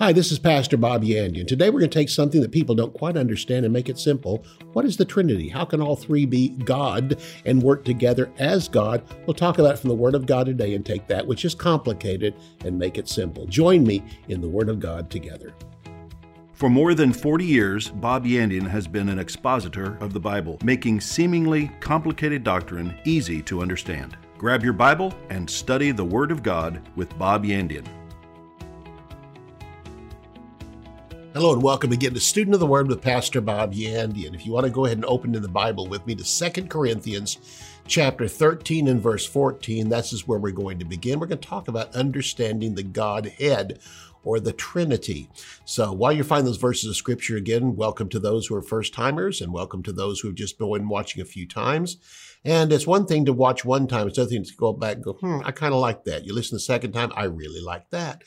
Hi, this is Pastor Bob Yandian. Today we're going to take something that people don't quite understand and make it simple. What is the Trinity? How can all three be God and work together as God? We'll talk about it from the Word of God today and take that which is complicated and make it simple. Join me in the Word of God together. For more than 40 years, Bob Yandian has been an expositor of the Bible, making seemingly complicated doctrine easy to understand. Grab your Bible and study the Word of God with Bob Yandian. Hello and welcome again to Student of the Word with Pastor Bob Yandian. If you want to go ahead and open in the Bible with me to 2 Corinthians chapter 13 and verse 14, this is where we're going to begin. We're going to talk about understanding the Godhead or the Trinity. So while you're finding those verses of scripture again, welcome to those who are first timers and welcome to those who have just been watching a few times. And it's one thing to watch one time, it's another thing to go back and go, hmm, I kind of like that. You listen the second time, I really like that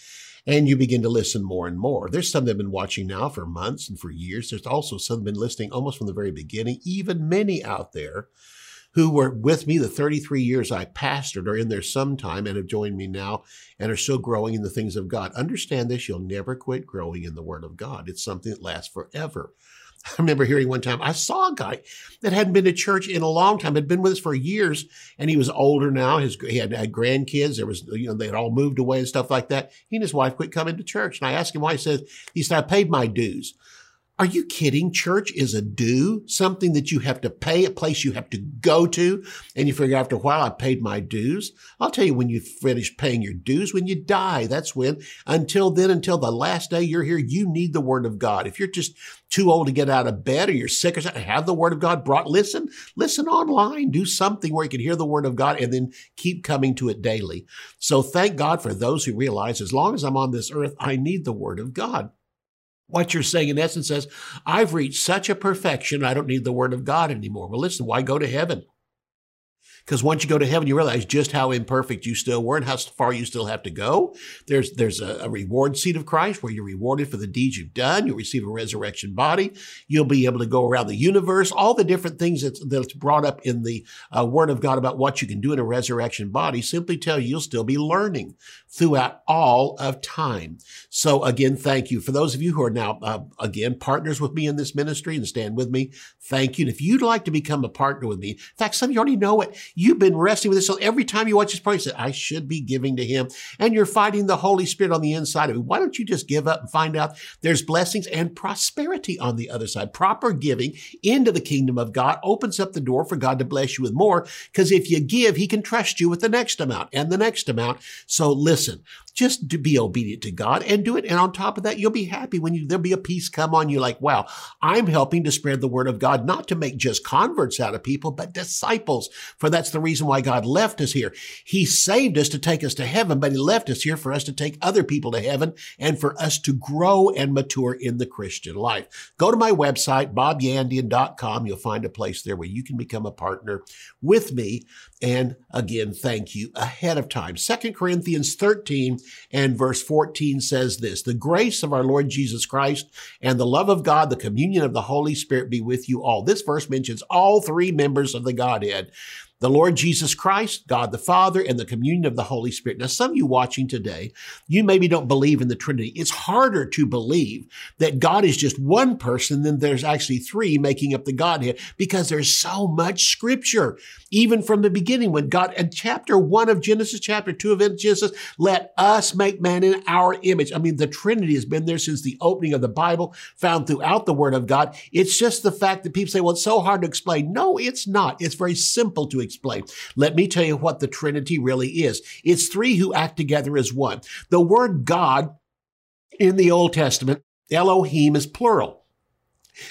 and you begin to listen more and more. There's some that have been watching now for months and for years. There's also some that have been listening almost from the very beginning, even many out there who were with me the 33 years I pastored are in there sometime and have joined me now and are still growing in the things of God. Understand this, you'll never quit growing in the Word of God. It's something that lasts forever. I remember hearing one time, I saw a guy that hadn't been to church in a long time, had been with us for years, and he was older now. His he had, had grandkids. There was, you know, they had all moved away and stuff like that. He and his wife quit coming to church. And I asked him why. He said, he said, I paid my dues. Are you kidding? Church is a due, something that you have to pay, a place you have to go to. And you figure after a while, I paid my dues. I'll tell you when you finish paying your dues, when you die, that's when. Until then, until the last day you're here, you need the word of God. If you're just too old to get out of bed or you're sick or something, have the word of God brought. Listen, listen online, do something where you can hear the word of God and then keep coming to it daily. So thank God for those who realize as long as I'm on this earth, I need the word of God. What you're saying in essence says, I've reached such a perfection, I don't need the word of God anymore. Well, listen, why go to heaven? Because once you go to heaven, you realize just how imperfect you still were and how far you still have to go. There's there's a, a, reward seat of Christ where you're rewarded for the deeds you've done. You'll receive a resurrection body. You'll be able to go around the universe. All the different things that's, that's brought up in the uh, Word of God about what you can do in a resurrection body simply tell you you'll still be learning throughout all of time. So again, thank you for those of you who are now uh, again partners with me in this ministry and stand with me. Thank you. And if you'd like to become a partner with me, in fact, some of you already know it. You've been wrestling with this. So every time you watch this program, you say, I should be giving to him. And you're fighting the Holy Spirit on the inside of you. Why don't you just give up and find out there's blessings and prosperity on the other side? Proper giving into the kingdom of God opens up the door for God to bless you with more. Because if you give, he can trust you with the next amount and the next amount. So listen, just to be obedient to God and do it. And on top of that, you'll be happy when you, there'll be a peace come on you like, wow, I'm helping to spread the word of God, not to make just converts out of people, but disciples. For that's the reason why God left us here. He saved us to take us to heaven, but he left us here for us to take other people to heaven and for us to grow and mature in the Christian life. Go to my website, bobyandian.com. You'll find a place there where you can become a partner with me. And again, thank you ahead of time. Second Corinthians 13 and verse 14 says this, the grace of our Lord Jesus Christ and the love of God, the communion of the Holy Spirit be with you all. This verse mentions all three members of the Godhead the Lord Jesus Christ, God the Father, and the communion of the Holy Spirit. Now, some of you watching today, you maybe don't believe in the Trinity. It's harder to believe that God is just one person than there's actually three making up the Godhead because there's so much scripture. Even from the beginning, when God, in chapter one of Genesis, chapter two of Genesis, let us make man in our image. I mean, the Trinity has been there since the opening of the Bible, found throughout the Word of God. It's just the fact that people say, well, it's so hard to explain. No, it's not. It's very simple to explain. Let me tell you what the Trinity really is. It's three who act together as one. The word God in the Old Testament, Elohim is plural.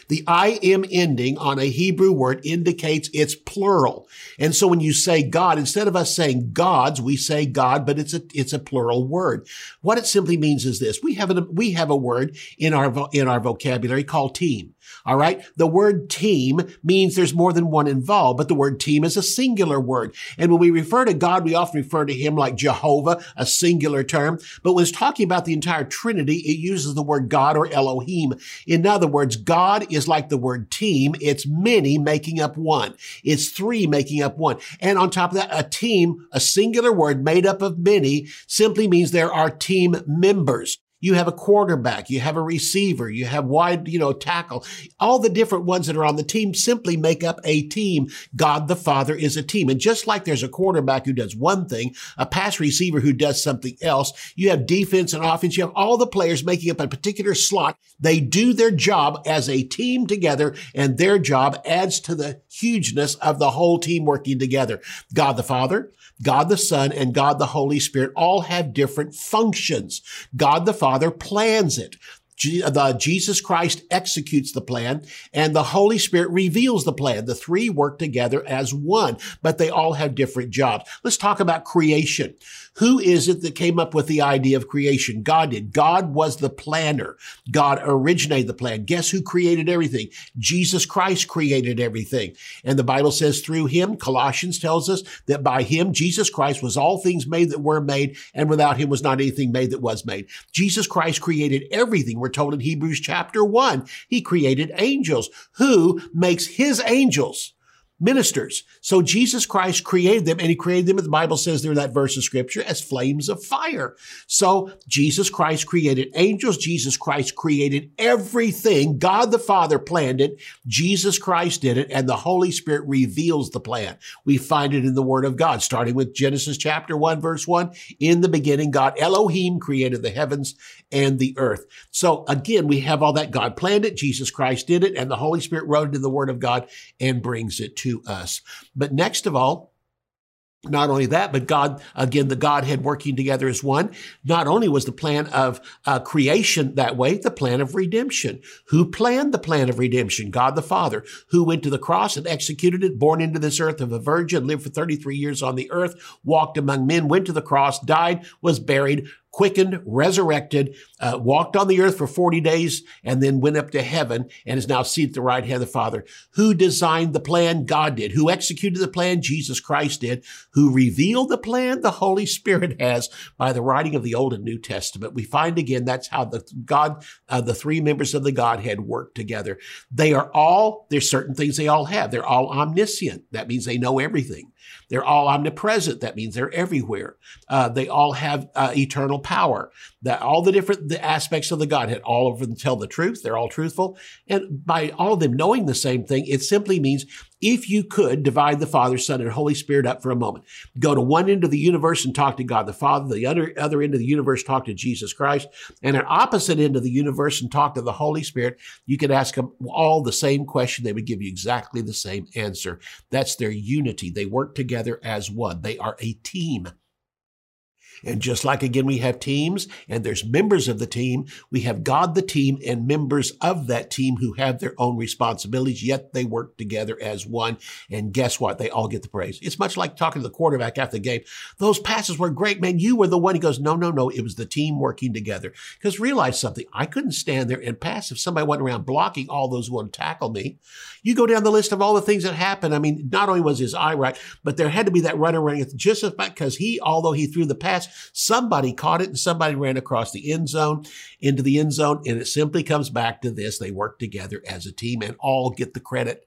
The I am ending on a Hebrew word indicates it's plural. And so when you say God, instead of us saying gods, we say God, but it's a, it's a plural word. What it simply means is this. We have a, we have a word in our, in our vocabulary called team. All right. The word team means there's more than one involved, but the word team is a singular word. And when we refer to God, we often refer to him like Jehovah, a singular term. But when it's talking about the entire Trinity, it uses the word God or Elohim. In other words, God is like the word team. It's many making up one. It's three making up one. And on top of that, a team, a singular word made up of many simply means there are team members. You have a quarterback, you have a receiver, you have wide, you know, tackle. All the different ones that are on the team simply make up a team. God the Father is a team. And just like there's a quarterback who does one thing, a pass receiver who does something else, you have defense and offense, you have all the players making up a particular slot. They do their job as a team together and their job adds to the hugeness of the whole team working together. God the Father, God the Son, and God the Holy Spirit all have different functions. God the Father plans it. the, Jesus Christ executes the plan and the Holy Spirit reveals the plan. The three work together as one, but they all have different jobs. Let's talk about creation. Who is it that came up with the idea of creation? God did. God was the planner. God originated the plan. Guess who created everything? Jesus Christ created everything. And the Bible says through him, Colossians tells us that by him, Jesus Christ was all things made that were made, and without him was not anything made that was made. Jesus Christ created everything. We're told in Hebrews chapter one, he created angels. Who makes his angels? Ministers. So Jesus Christ created them and he created them, the Bible says there in that verse of scripture, as flames of fire. So Jesus Christ created angels. Jesus Christ created everything. God the Father planned it. Jesus Christ did it and the Holy Spirit reveals the plan. We find it in the Word of God, starting with Genesis chapter 1, verse 1. In the beginning, God Elohim created the heavens and the earth. So again, we have all that. God planned it. Jesus Christ did it and the Holy Spirit wrote it in the Word of God and brings it to to us. But next of all, not only that, but God, again, the Godhead working together as one. Not only was the plan of uh, creation that way, the plan of redemption. Who planned the plan of redemption? God the Father, who went to the cross and executed it, born into this earth of a virgin, lived for 33 years on the earth, walked among men, went to the cross, died, was buried, quickened, resurrected, uh, walked on the earth for 40 days, and then went up to heaven and is now seated at the right hand of the Father. Who designed the plan? God did. Who executed the plan? Jesus Christ did. Who revealed the plan? The Holy Spirit has by the writing of the Old and New Testament. We find again that's how the God, uh, the three members of the Godhead work together. They are all, there's certain things they all have. They're all omniscient. That means they know everything. They're all omnipresent. That means they're everywhere. Uh, they all have uh, eternal power. That all the different the aspects of the Godhead, all of them tell the truth. They're all truthful. And by all of them knowing the same thing, it simply means if you could divide the Father, Son, and Holy Spirit up for a moment, go to one end of the universe and talk to God the Father, the other, other end of the universe talk to Jesus Christ, and an opposite end of the universe and talk to the Holy Spirit, you could ask them all the same question. They would give you exactly the same answer. That's their unity. They work together as one. They are a team. And just like again, we have teams and there's members of the team, we have God the team and members of that team who have their own responsibilities, yet they work together as one. And guess what? They all get the praise. It's much like talking to the quarterback after the game. Those passes were great, man. You were the one. He goes, no, no, no. It was the team working together. Because realize something. I couldn't stand there and pass if somebody went around blocking all those who want to tackle me. You go down the list of all the things that happened. I mean, not only was his eye right, but there had to be that runner running just as because he, although he threw the pass, somebody caught it and somebody ran across the end zone into the end zone. And it simply comes back to this. They work together as a team and all get the credit.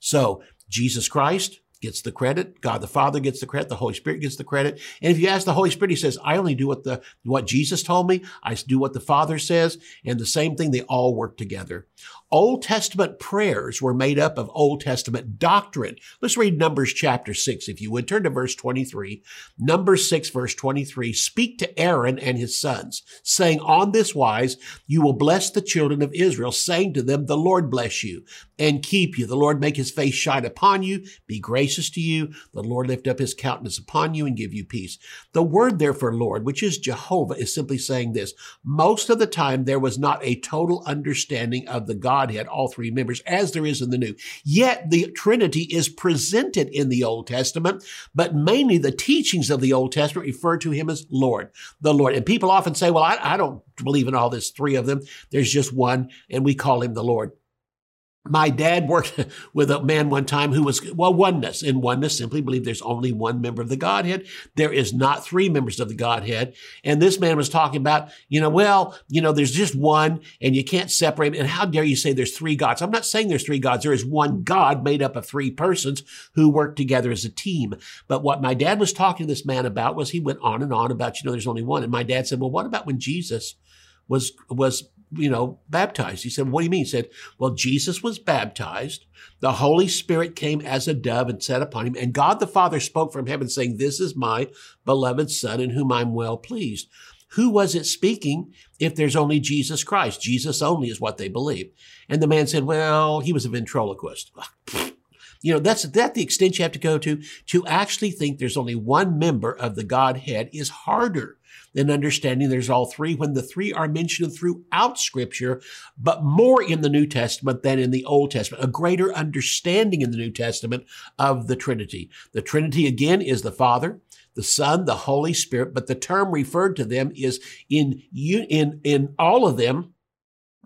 So Jesus Christ, gets the credit. God the Father gets the credit. The Holy Spirit gets the credit. And if you ask the Holy Spirit, he says, I only do what the, what Jesus told me. I do what the Father says. And the same thing, they all work together. Old Testament prayers were made up of Old Testament doctrine. Let's read Numbers chapter 6, if you would. Turn to verse 23. Numbers 6, verse 23. Speak to Aaron and his sons, saying, On this wise you will bless the children of Israel, saying to them, The Lord bless you and keep you. The Lord make his face shine upon you, be gracious to you. The Lord lift up his countenance upon you and give you peace. The word there for Lord, which is Jehovah, is simply saying this. Most of the time, there was not a total understanding of the God Godhead, all three members, as there is in the New. Yet the Trinity is presented in the Old Testament, but mainly the teachings of the Old Testament refer to him as Lord, the Lord. And people often say, well, I, I don't believe in all this three of them. There's just one, and we call him the Lord. My dad worked with a man one time who was, well, oneness. And oneness simply believe there's only one member of the Godhead. There is not three members of the Godhead. And this man was talking about, you know, well, you know, there's just one and you can't separate. And how dare you say there's three gods? I'm not saying there's three gods. There is one God made up of three persons who work together as a team. But what my dad was talking to this man about was he went on and on about, you know, there's only one. And my dad said, well, what about when Jesus was was you know, baptized. He said, What do you mean? He said, Well, Jesus was baptized. The Holy Spirit came as a dove and sat upon him. And God the Father spoke from heaven, saying, This is my beloved Son in whom I'm well pleased. Who was it speaking if there's only Jesus Christ? Jesus only is what they believe. And the man said, Well, he was a ventriloquist. You know, that's that the extent you have to go to. To actually think there's only one member of the Godhead is harder than understanding there's all three when the three are mentioned throughout scripture, but more in the New Testament than in the Old Testament, a greater understanding in the New Testament of the Trinity. The Trinity again is the Father, the Son, the Holy Spirit, but the term referred to them is in, in, in all of them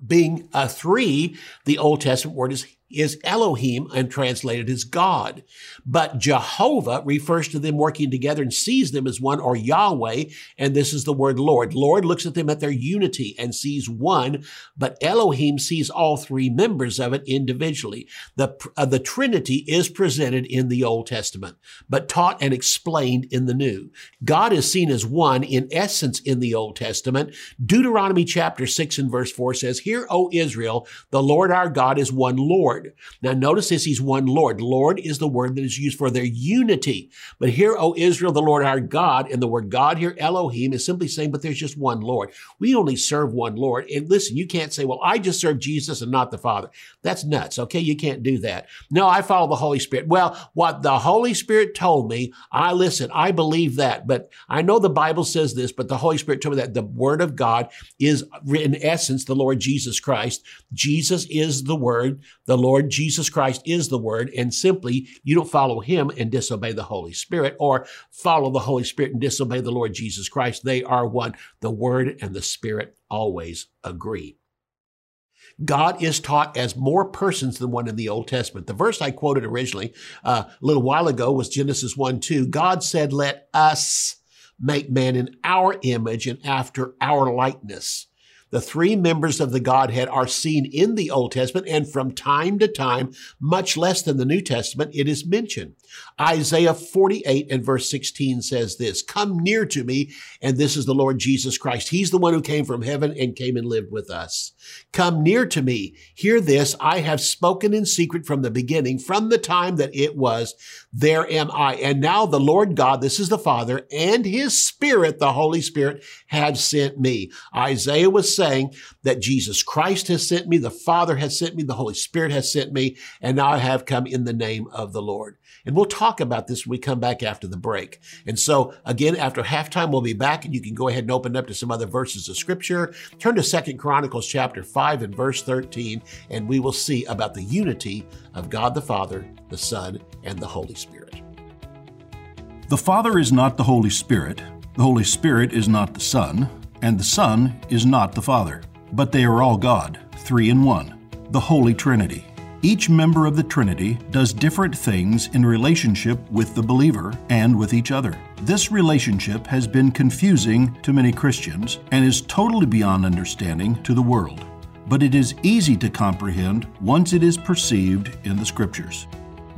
being a three, the Old Testament word is is Elohim and translated as God. But Jehovah refers to them working together and sees them as one or Yahweh. And this is the word Lord. Lord looks at them at their unity and sees one, but Elohim sees all three members of it individually. The, uh, the Trinity is presented in the Old Testament, but taught and explained in the New. God is seen as one in essence in the Old Testament. Deuteronomy chapter 6 and verse 4 says, Hear, O Israel, the Lord our God is one Lord. Lord. Now notice this, he's one Lord. Lord is the word that is used for their unity. But here, O Israel, the Lord our God, and the word God here, Elohim, is simply saying, but there's just one Lord. We only serve one Lord. And listen, you can't say, well, I just serve Jesus and not the Father. That's nuts, okay? You can't do that. No, I follow the Holy Spirit. Well, what the Holy Spirit told me, I listen, I believe that. But I know the Bible says this, but the Holy Spirit told me that the Word of God is, in essence, the Lord Jesus Christ. Jesus is the Word. The Lord Lord Jesus Christ is the Word, and simply you don't follow Him and disobey the Holy Spirit, or follow the Holy Spirit and disobey the Lord Jesus Christ. They are one. The Word and the Spirit always agree. God is taught as more persons than one in the Old Testament. The verse I quoted originally uh, a little while ago was Genesis 1 2. God said, Let us make man in our image and after our likeness. The three members of the Godhead are seen in the Old Testament, and from time to time, much less than the New Testament, it is mentioned. Isaiah 48 and verse 16 says this, Come near to me, and this is the Lord Jesus Christ. He's the one who came from heaven and came and lived with us. Come near to me. Hear this. I have spoken in secret from the beginning, from the time that it was. There am I. And now the Lord God, this is the Father, and his Spirit, the Holy Spirit, have sent me. Isaiah was saying that Jesus Christ has sent me, the Father has sent me, the Holy Spirit has sent me, and now I have come in the name of the Lord. And we'll talk about this when we come back after the break. And so again, after halftime, we'll be back and you can go ahead and open up to some other verses of scripture. Turn to Second Chronicles chapter 5 and verse 13, and we will see about the unity of God the Father, the Son, and the Holy Spirit. The Father is not the Holy Spirit, the Holy Spirit is not the Son, and the Son is not the Father, but they are all God, three in one, the Holy Trinity. Each member of the Trinity does different things in relationship with the believer and with each other. This relationship has been confusing to many Christians and is totally beyond understanding to the world. But it is easy to comprehend once it is perceived in the Scriptures.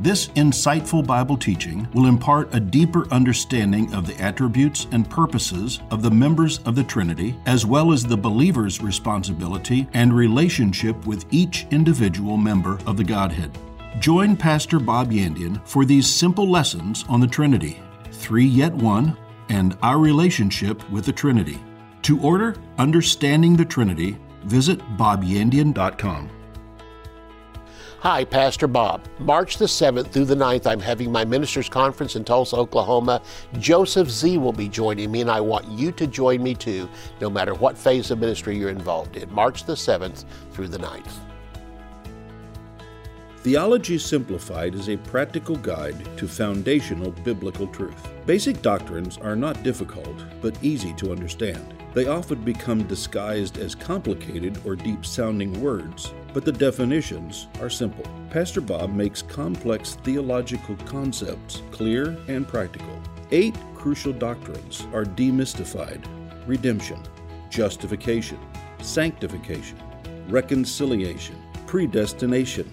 This insightful Bible teaching will impart a deeper understanding of the attributes and purposes of the members of the Trinity, as well as the believer's responsibility and relationship with each individual member of the Godhead. Join Pastor Bob Yandian for these simple lessons on the Trinity, three yet one, and our relationship with the Trinity. To order Understanding the Trinity, visit bobyandian.com. Hi, Pastor Bob. March the 7th through the 9th, I'm having my ministers' conference in Tulsa, Oklahoma. Joseph Z will be joining me, and I want you to join me too, no matter what phase of ministry you're involved in. March the 7th through the 9th. Theology Simplified is a practical guide to foundational biblical truth. Basic doctrines are not difficult, but easy to understand. They often become disguised as complicated or deep sounding words, but the definitions are simple. Pastor Bob makes complex theological concepts clear and practical. Eight crucial doctrines are demystified redemption, justification, sanctification, reconciliation, predestination,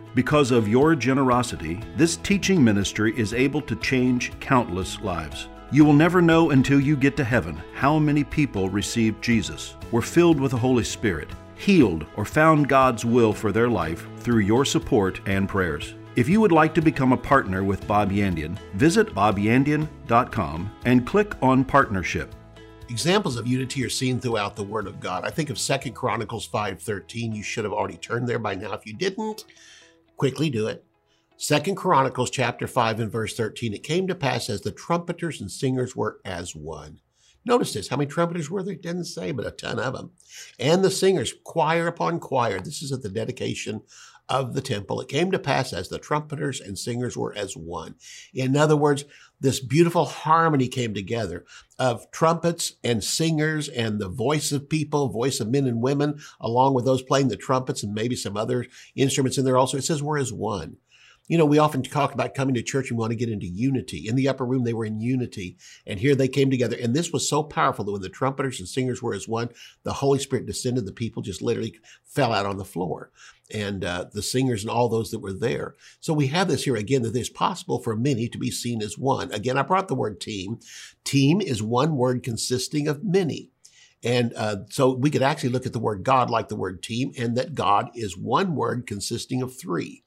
Because of your generosity, this teaching ministry is able to change countless lives. You will never know until you get to heaven how many people received Jesus, were filled with the Holy Spirit, healed, or found God's will for their life through your support and prayers. If you would like to become a partner with Bob Yandian, visit bobyandian.com and click on Partnership. Examples of unity are seen throughout the Word of God. I think of Second Chronicles 5.13. You should have already turned there by now. If you didn't, quickly do it. Second Chronicles chapter 5 and verse 13. It came to pass as the trumpeters and singers were as one. Notice this. How many trumpeters were there? It didn't say, but a ton of them. And the singers, choir upon choir. This is at the dedication of the temple. It came to pass as the trumpeters and singers were as one. In other words, this beautiful harmony came together of trumpets and singers and the voice of people, voice of men and women, along with those playing the trumpets and maybe some other instruments in there also. It says we're as one. You know, we often talk about coming to church and want to get into unity. In the upper room, they were in unity. And here they came together. And this was so powerful that when the trumpeters and singers were as one, the Holy Spirit descended. The people just literally fell out on the floor. And uh, the singers and all those that were there. So we have this here again that it's possible for many to be seen as one. Again, I brought the word team. Team is one word consisting of many. And uh, so we could actually look at the word God like the word team, and that God is one word consisting of three.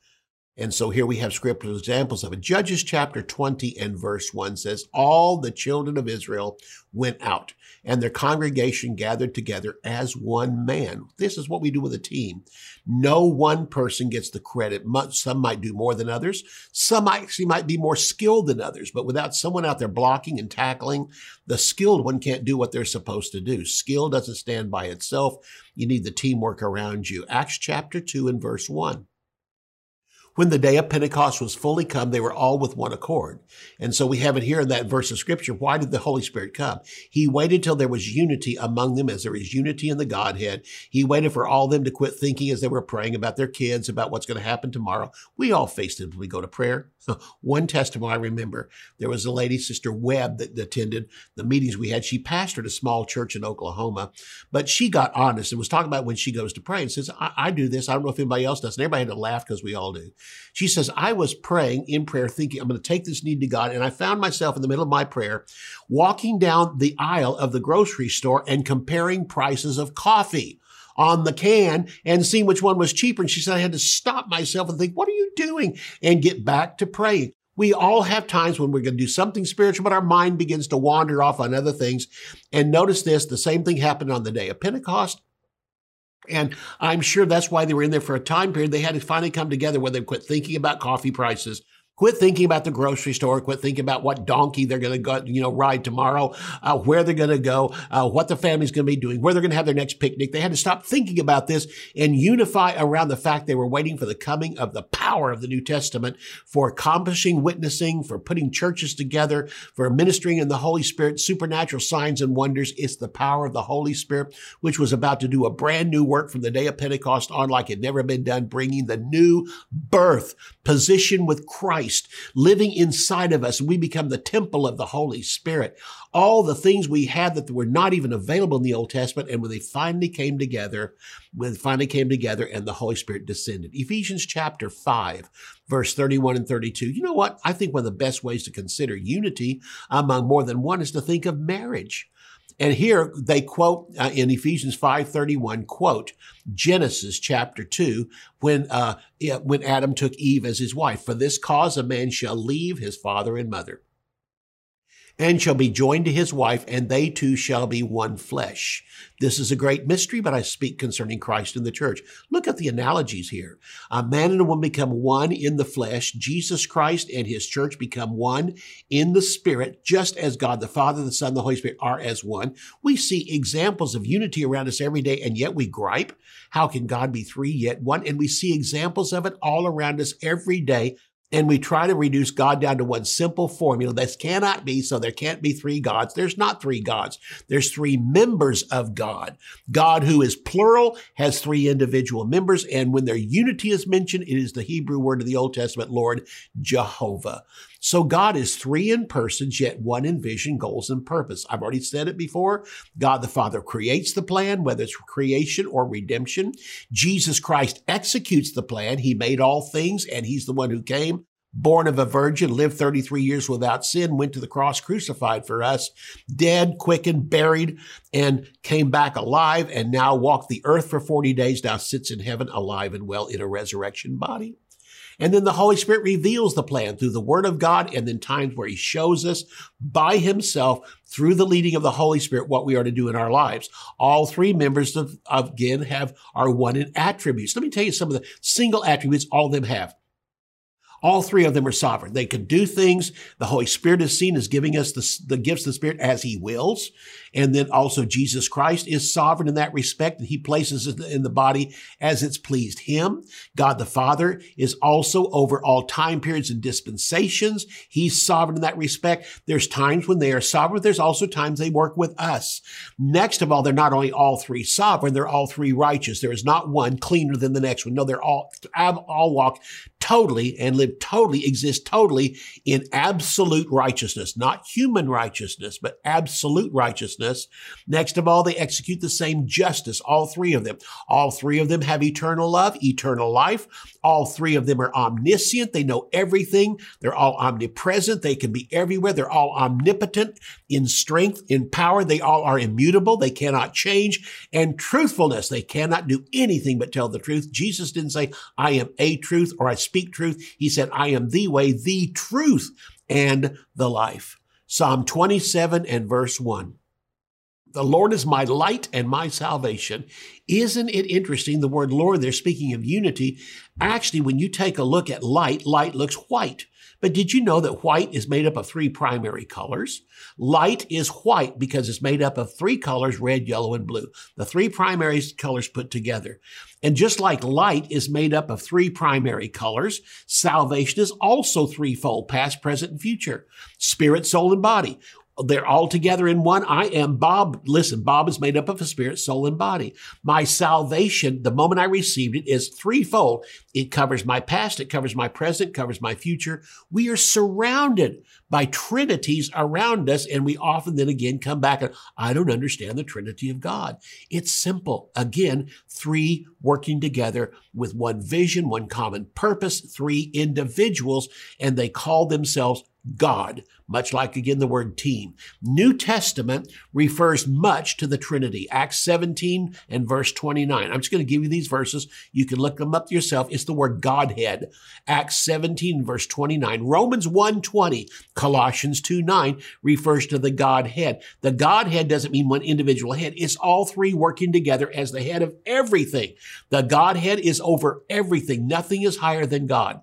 And so here we have scriptural examples of it. Judges chapter 20 and verse 1 says, All the children of Israel went out, and their congregation gathered together as one man. This is what we do with a team. No one person gets the credit. Some might do more than others. Some actually might be more skilled than others, but without someone out there blocking and tackling, the skilled one can't do what they're supposed to do. Skill doesn't stand by itself. You need the teamwork around you. Acts chapter 2 and verse 1. When the day of Pentecost was fully come, they were all with one accord. And so we have it here in that verse of scripture. Why did the Holy Spirit come? He waited till there was unity among them as there is unity in the Godhead. He waited for all them to quit thinking as they were praying about their kids, about what's going to happen tomorrow. We all face it when we go to prayer. One testimony I remember, there was a lady, Sister Webb, that attended the meetings we had. She pastored a small church in Oklahoma, but she got honest and was talking about when she goes to pray and says, I, I do this. I don't know if anybody else does. And everybody had to laugh because we all do. She says, I was praying in prayer, thinking, I'm going to take this need to God. And I found myself in the middle of my prayer, walking down the aisle of the grocery store and comparing prices of coffee on the can and seeing which one was cheaper. And she said, I had to stop myself and think, what are you doing? And get back to praying. We all have times when we're going to do something spiritual, but our mind begins to wander off on other things. And notice this, the same thing happened on the day of Pentecost. And I'm sure that's why they were in there for a time period. They had to finally come together where they quit thinking about coffee prices Quit thinking about the grocery store. Quit thinking about what donkey they're going to go, you know, ride tomorrow, uh, where they're going to go, uh, what the family's going to be doing, where they're going to have their next picnic. They had to stop thinking about this and unify around the fact they were waiting for the coming of the power of the New Testament for accomplishing witnessing, for putting churches together, for ministering in the Holy Spirit, supernatural signs and wonders. It's the power of the Holy Spirit, which was about to do a brand new work from the day of Pentecost on like it never been done, bringing the new birth position with Christ Christ living inside of us we become the temple of the Holy Spirit. All the things we had that were not even available in the Old Testament. And when they finally came together, when they finally came together and the Holy Spirit descended. Ephesians chapter 5, verse 31 and 32. You know what? I think one of the best ways to consider unity among more than one is to think of marriage. And here they quote uh, in Ephesians 5:31 quote Genesis chapter 2 when uh, when Adam took Eve as his wife for this cause a man shall leave his father and mother and shall be joined to his wife, and they two shall be one flesh. This is a great mystery, but I speak concerning Christ and the church. Look at the analogies here. A man and a woman become one in the flesh. Jesus Christ and his church become one in the spirit, just as God the Father, the Son, the Holy Spirit are as one. We see examples of unity around us every day, and yet we gripe. How can God be three yet one? And we see examples of it all around us every day and we try to reduce God down to one simple formula. This cannot be, so there can't be three gods. There's not three gods. There's three members of God. God, who is plural, has three individual members, and when their unity is mentioned, it is the Hebrew word of the Old Testament, Lord, Jehovah. So God is three in persons, yet one in vision, goals, and purpose. I've already said it before. God the Father creates the plan, whether it's creation or redemption. Jesus Christ executes the plan. He made all things, and he's the one who came born of a virgin, lived 33 years without sin, went to the cross, crucified for us, dead, quickened, buried, and came back alive, and now walked the earth for 40 days, now sits in heaven alive and well in a resurrection body. And then the Holy Spirit reveals the plan through the Word of God, and then times where He shows us by Himself through the leading of the Holy Spirit what we are to do in our lives. All three members of, of again have are one in attributes. Let me tell you some of the single attributes all of them have. All three of them are sovereign. They can do things. The Holy Spirit is seen as giving us the, the gifts of the Spirit as He wills. And then also Jesus Christ is sovereign in that respect and He places it in the body as it's pleased Him. God the Father is also over all time periods and dispensations. He's sovereign in that respect. There's times when they are sovereign. There's also times they work with us. Next of all, they're not only all three sovereign, they're all three righteous. There is not one cleaner than the next one. No, they're all, all walk totally and live totally, exist totally in absolute righteousness, not human righteousness, but absolute righteousness. Next of all, they execute the same justice, all three of them. All three of them have eternal love, eternal life. All three of them are omniscient. They know everything. They're all omnipresent. They can be everywhere. They're all omnipotent in strength, in power. They all are immutable. They cannot change. And truthfulness, they cannot do anything but tell the truth. Jesus didn't say, I am a truth or I speak truth. He said, I am the way, the truth, and the life. Psalm 27 and verse 1. The Lord is my light and my salvation. Isn't it interesting? The word Lord, they're speaking of unity. Actually, when you take a look at light, light looks white. But did you know that white is made up of three primary colors? Light is white because it's made up of three colors, red, yellow, and blue. The three primary colors put together. And just like light is made up of three primary colors, salvation is also threefold, past, present, and future. Spirit, soul, and body. They're all together in one. I am Bob. Listen, Bob is made up of a spirit, soul, and body. My salvation, the moment I received it, is threefold. It covers my past, it covers my present, covers my future. We are surrounded by trinities around us, and we often then again come back and I don't understand the Trinity of God. It's simple. Again, three working together with one vision, one common purpose, three individuals, and they call themselves God, much like again the word team. New Testament refers much to the Trinity. Acts 17 and verse 29. I'm just going to give you these verses. You can look them up yourself. It's the word Godhead. Acts 17 verse 29. Romans 1 20. Colossians 2 9 refers to the Godhead. The Godhead doesn't mean one individual head. It's all three working together as the head of everything. The Godhead is over everything. Nothing is higher than God.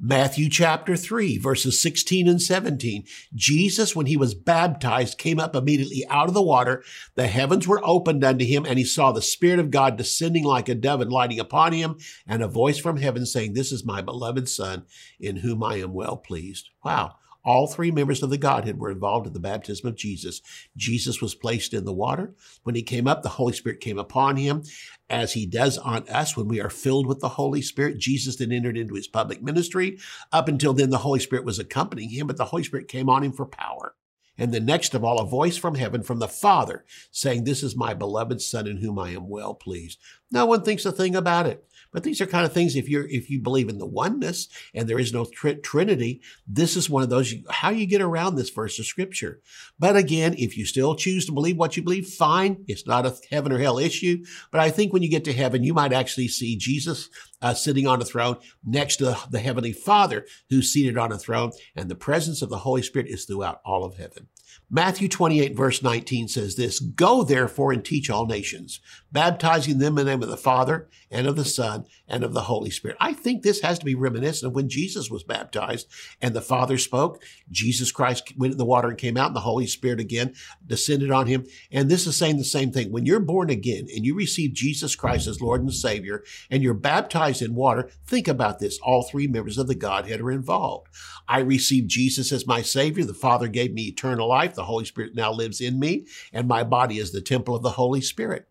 Matthew chapter 3, verses 16 and 17. Jesus, when he was baptized, came up immediately out of the water. The heavens were opened unto him, and he saw the Spirit of God descending like a dove and lighting upon him, and a voice from heaven saying, This is my beloved Son, in whom I am well pleased. Wow. All three members of the Godhead were involved in the baptism of Jesus. Jesus was placed in the water. When he came up, the Holy Spirit came upon him as he does on us when we are filled with the Holy Spirit. Jesus then entered into his public ministry. Up until then, the Holy Spirit was accompanying him, but the Holy Spirit came on him for power. And the next of all, a voice from heaven from the Father saying, This is my beloved Son in whom I am well pleased. No one thinks a thing about it. But these are kind of things, if you're, if you believe in the oneness and there is no tr- Trinity, this is one of those, how you get around this verse of scripture. But again, if you still choose to believe what you believe, fine. It's not a heaven or hell issue. But I think when you get to heaven, you might actually see Jesus uh, sitting on a throne next to the Heavenly Father who's seated on a throne. And the presence of the Holy Spirit is throughout all of heaven. Matthew 28, verse 19 says this Go therefore and teach all nations, baptizing them in the name of the Father and of the Son and of the Holy Spirit. I think this has to be reminiscent of when Jesus was baptized and the Father spoke. Jesus Christ went in the water and came out, and the Holy Spirit again descended on him. And this is saying the same thing. When you're born again and you receive Jesus Christ as Lord and Savior, and you're baptized in water, think about this. All three members of the Godhead are involved. I received Jesus as my Savior. The Father gave me eternal life. The Holy Spirit now lives in me, and my body is the temple of the Holy Spirit.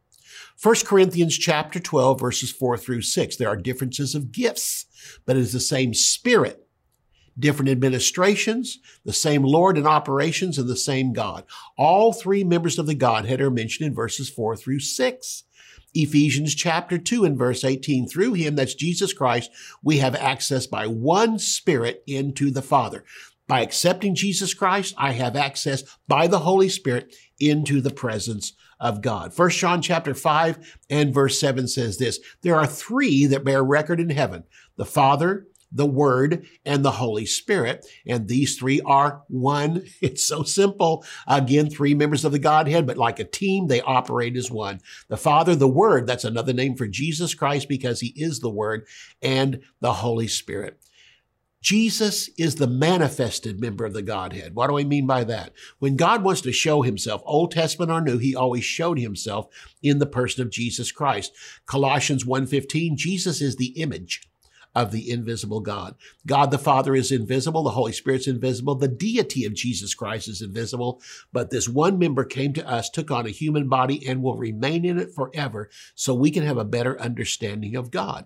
1 Corinthians chapter 12, verses 4 through 6. There are differences of gifts, but it is the same Spirit different administrations, the same Lord in operations, and the same God. All three members of the Godhead are mentioned in verses 4 through 6. Ephesians chapter 2 and verse 18, through him, that's Jesus Christ, we have access by one Spirit into the Father. By accepting Jesus Christ, I have access by the Holy Spirit into the presence of God. First John chapter 5 and verse 7 says this, there are three that bear record in heaven, the Father, the Word, and the Holy Spirit. And these three are one. It's so simple. Again, three members of the Godhead, but like a team, they operate as one. The Father, the Word, that's another name for Jesus Christ because He is the Word, and the Holy Spirit. Jesus is the manifested member of the Godhead. What do I mean by that? When God wants to show himself, Old Testament or New, he always showed himself in the person of Jesus Christ. Colossians 1:15, Jesus is the image of the invisible God. God the Father is invisible. The Holy Spirit's invisible. The deity of Jesus Christ is invisible. But this one member came to us, took on a human body, and will remain in it forever so we can have a better understanding of God.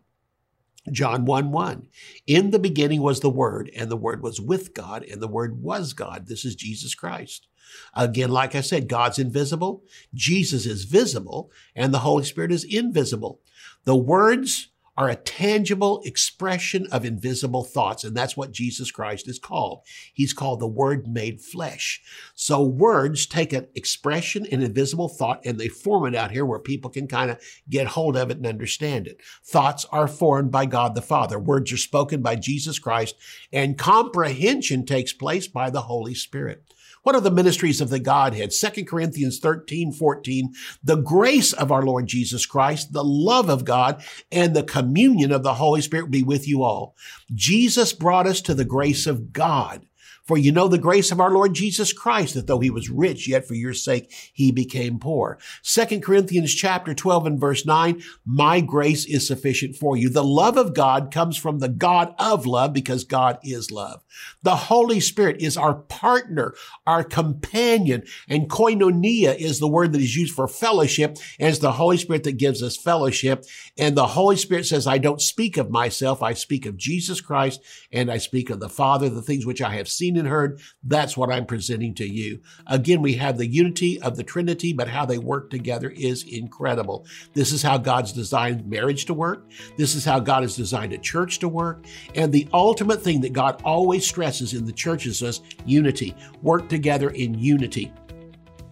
John 1 1. In the beginning was the Word, and the Word was with God, and the Word was God. This is Jesus Christ. Again, like I said, God's invisible, Jesus is visible, and the Holy Spirit is invisible. The words are a tangible expression of invisible thoughts. And that's what Jesus Christ is called. He's called the Word made flesh. So words take an expression, an invisible thought, and they form it out here where people can kind of get hold of it and understand it. Thoughts are formed by God the Father. Words are spoken by Jesus Christ and comprehension takes place by the Holy Spirit. What are the ministries of the Godhead? 2 Corinthians 13, 14, the grace of our Lord Jesus Christ, the love of God, and the communion of the Holy Spirit be with you all. Jesus brought us to the grace of God. For you know the grace of our Lord Jesus Christ, that though he was rich, yet for your sake he became poor. Second Corinthians chapter 12 and verse 9, my grace is sufficient for you. The love of God comes from the God of love because God is love. The Holy Spirit is our partner, our companion, and koinonia is the word that is used for fellowship, and it's the Holy Spirit that gives us fellowship. And the Holy Spirit says, I don't speak of myself, I speak of Jesus Christ, and I speak of the Father, the things which I have seen and heard, that's what I'm presenting to you. Again, we have the unity of the Trinity, but how they work together is incredible. This is how God's designed marriage to work. This is how God has designed a church to work. And the ultimate thing that God always stresses in the churches is unity. Work together in unity.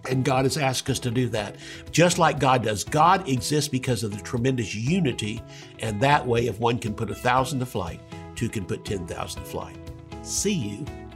And God has asked us to do that. Just like God does. God exists because of the tremendous unity. And that way, if one can put a thousand to flight, two can put 10,000 to flight. See you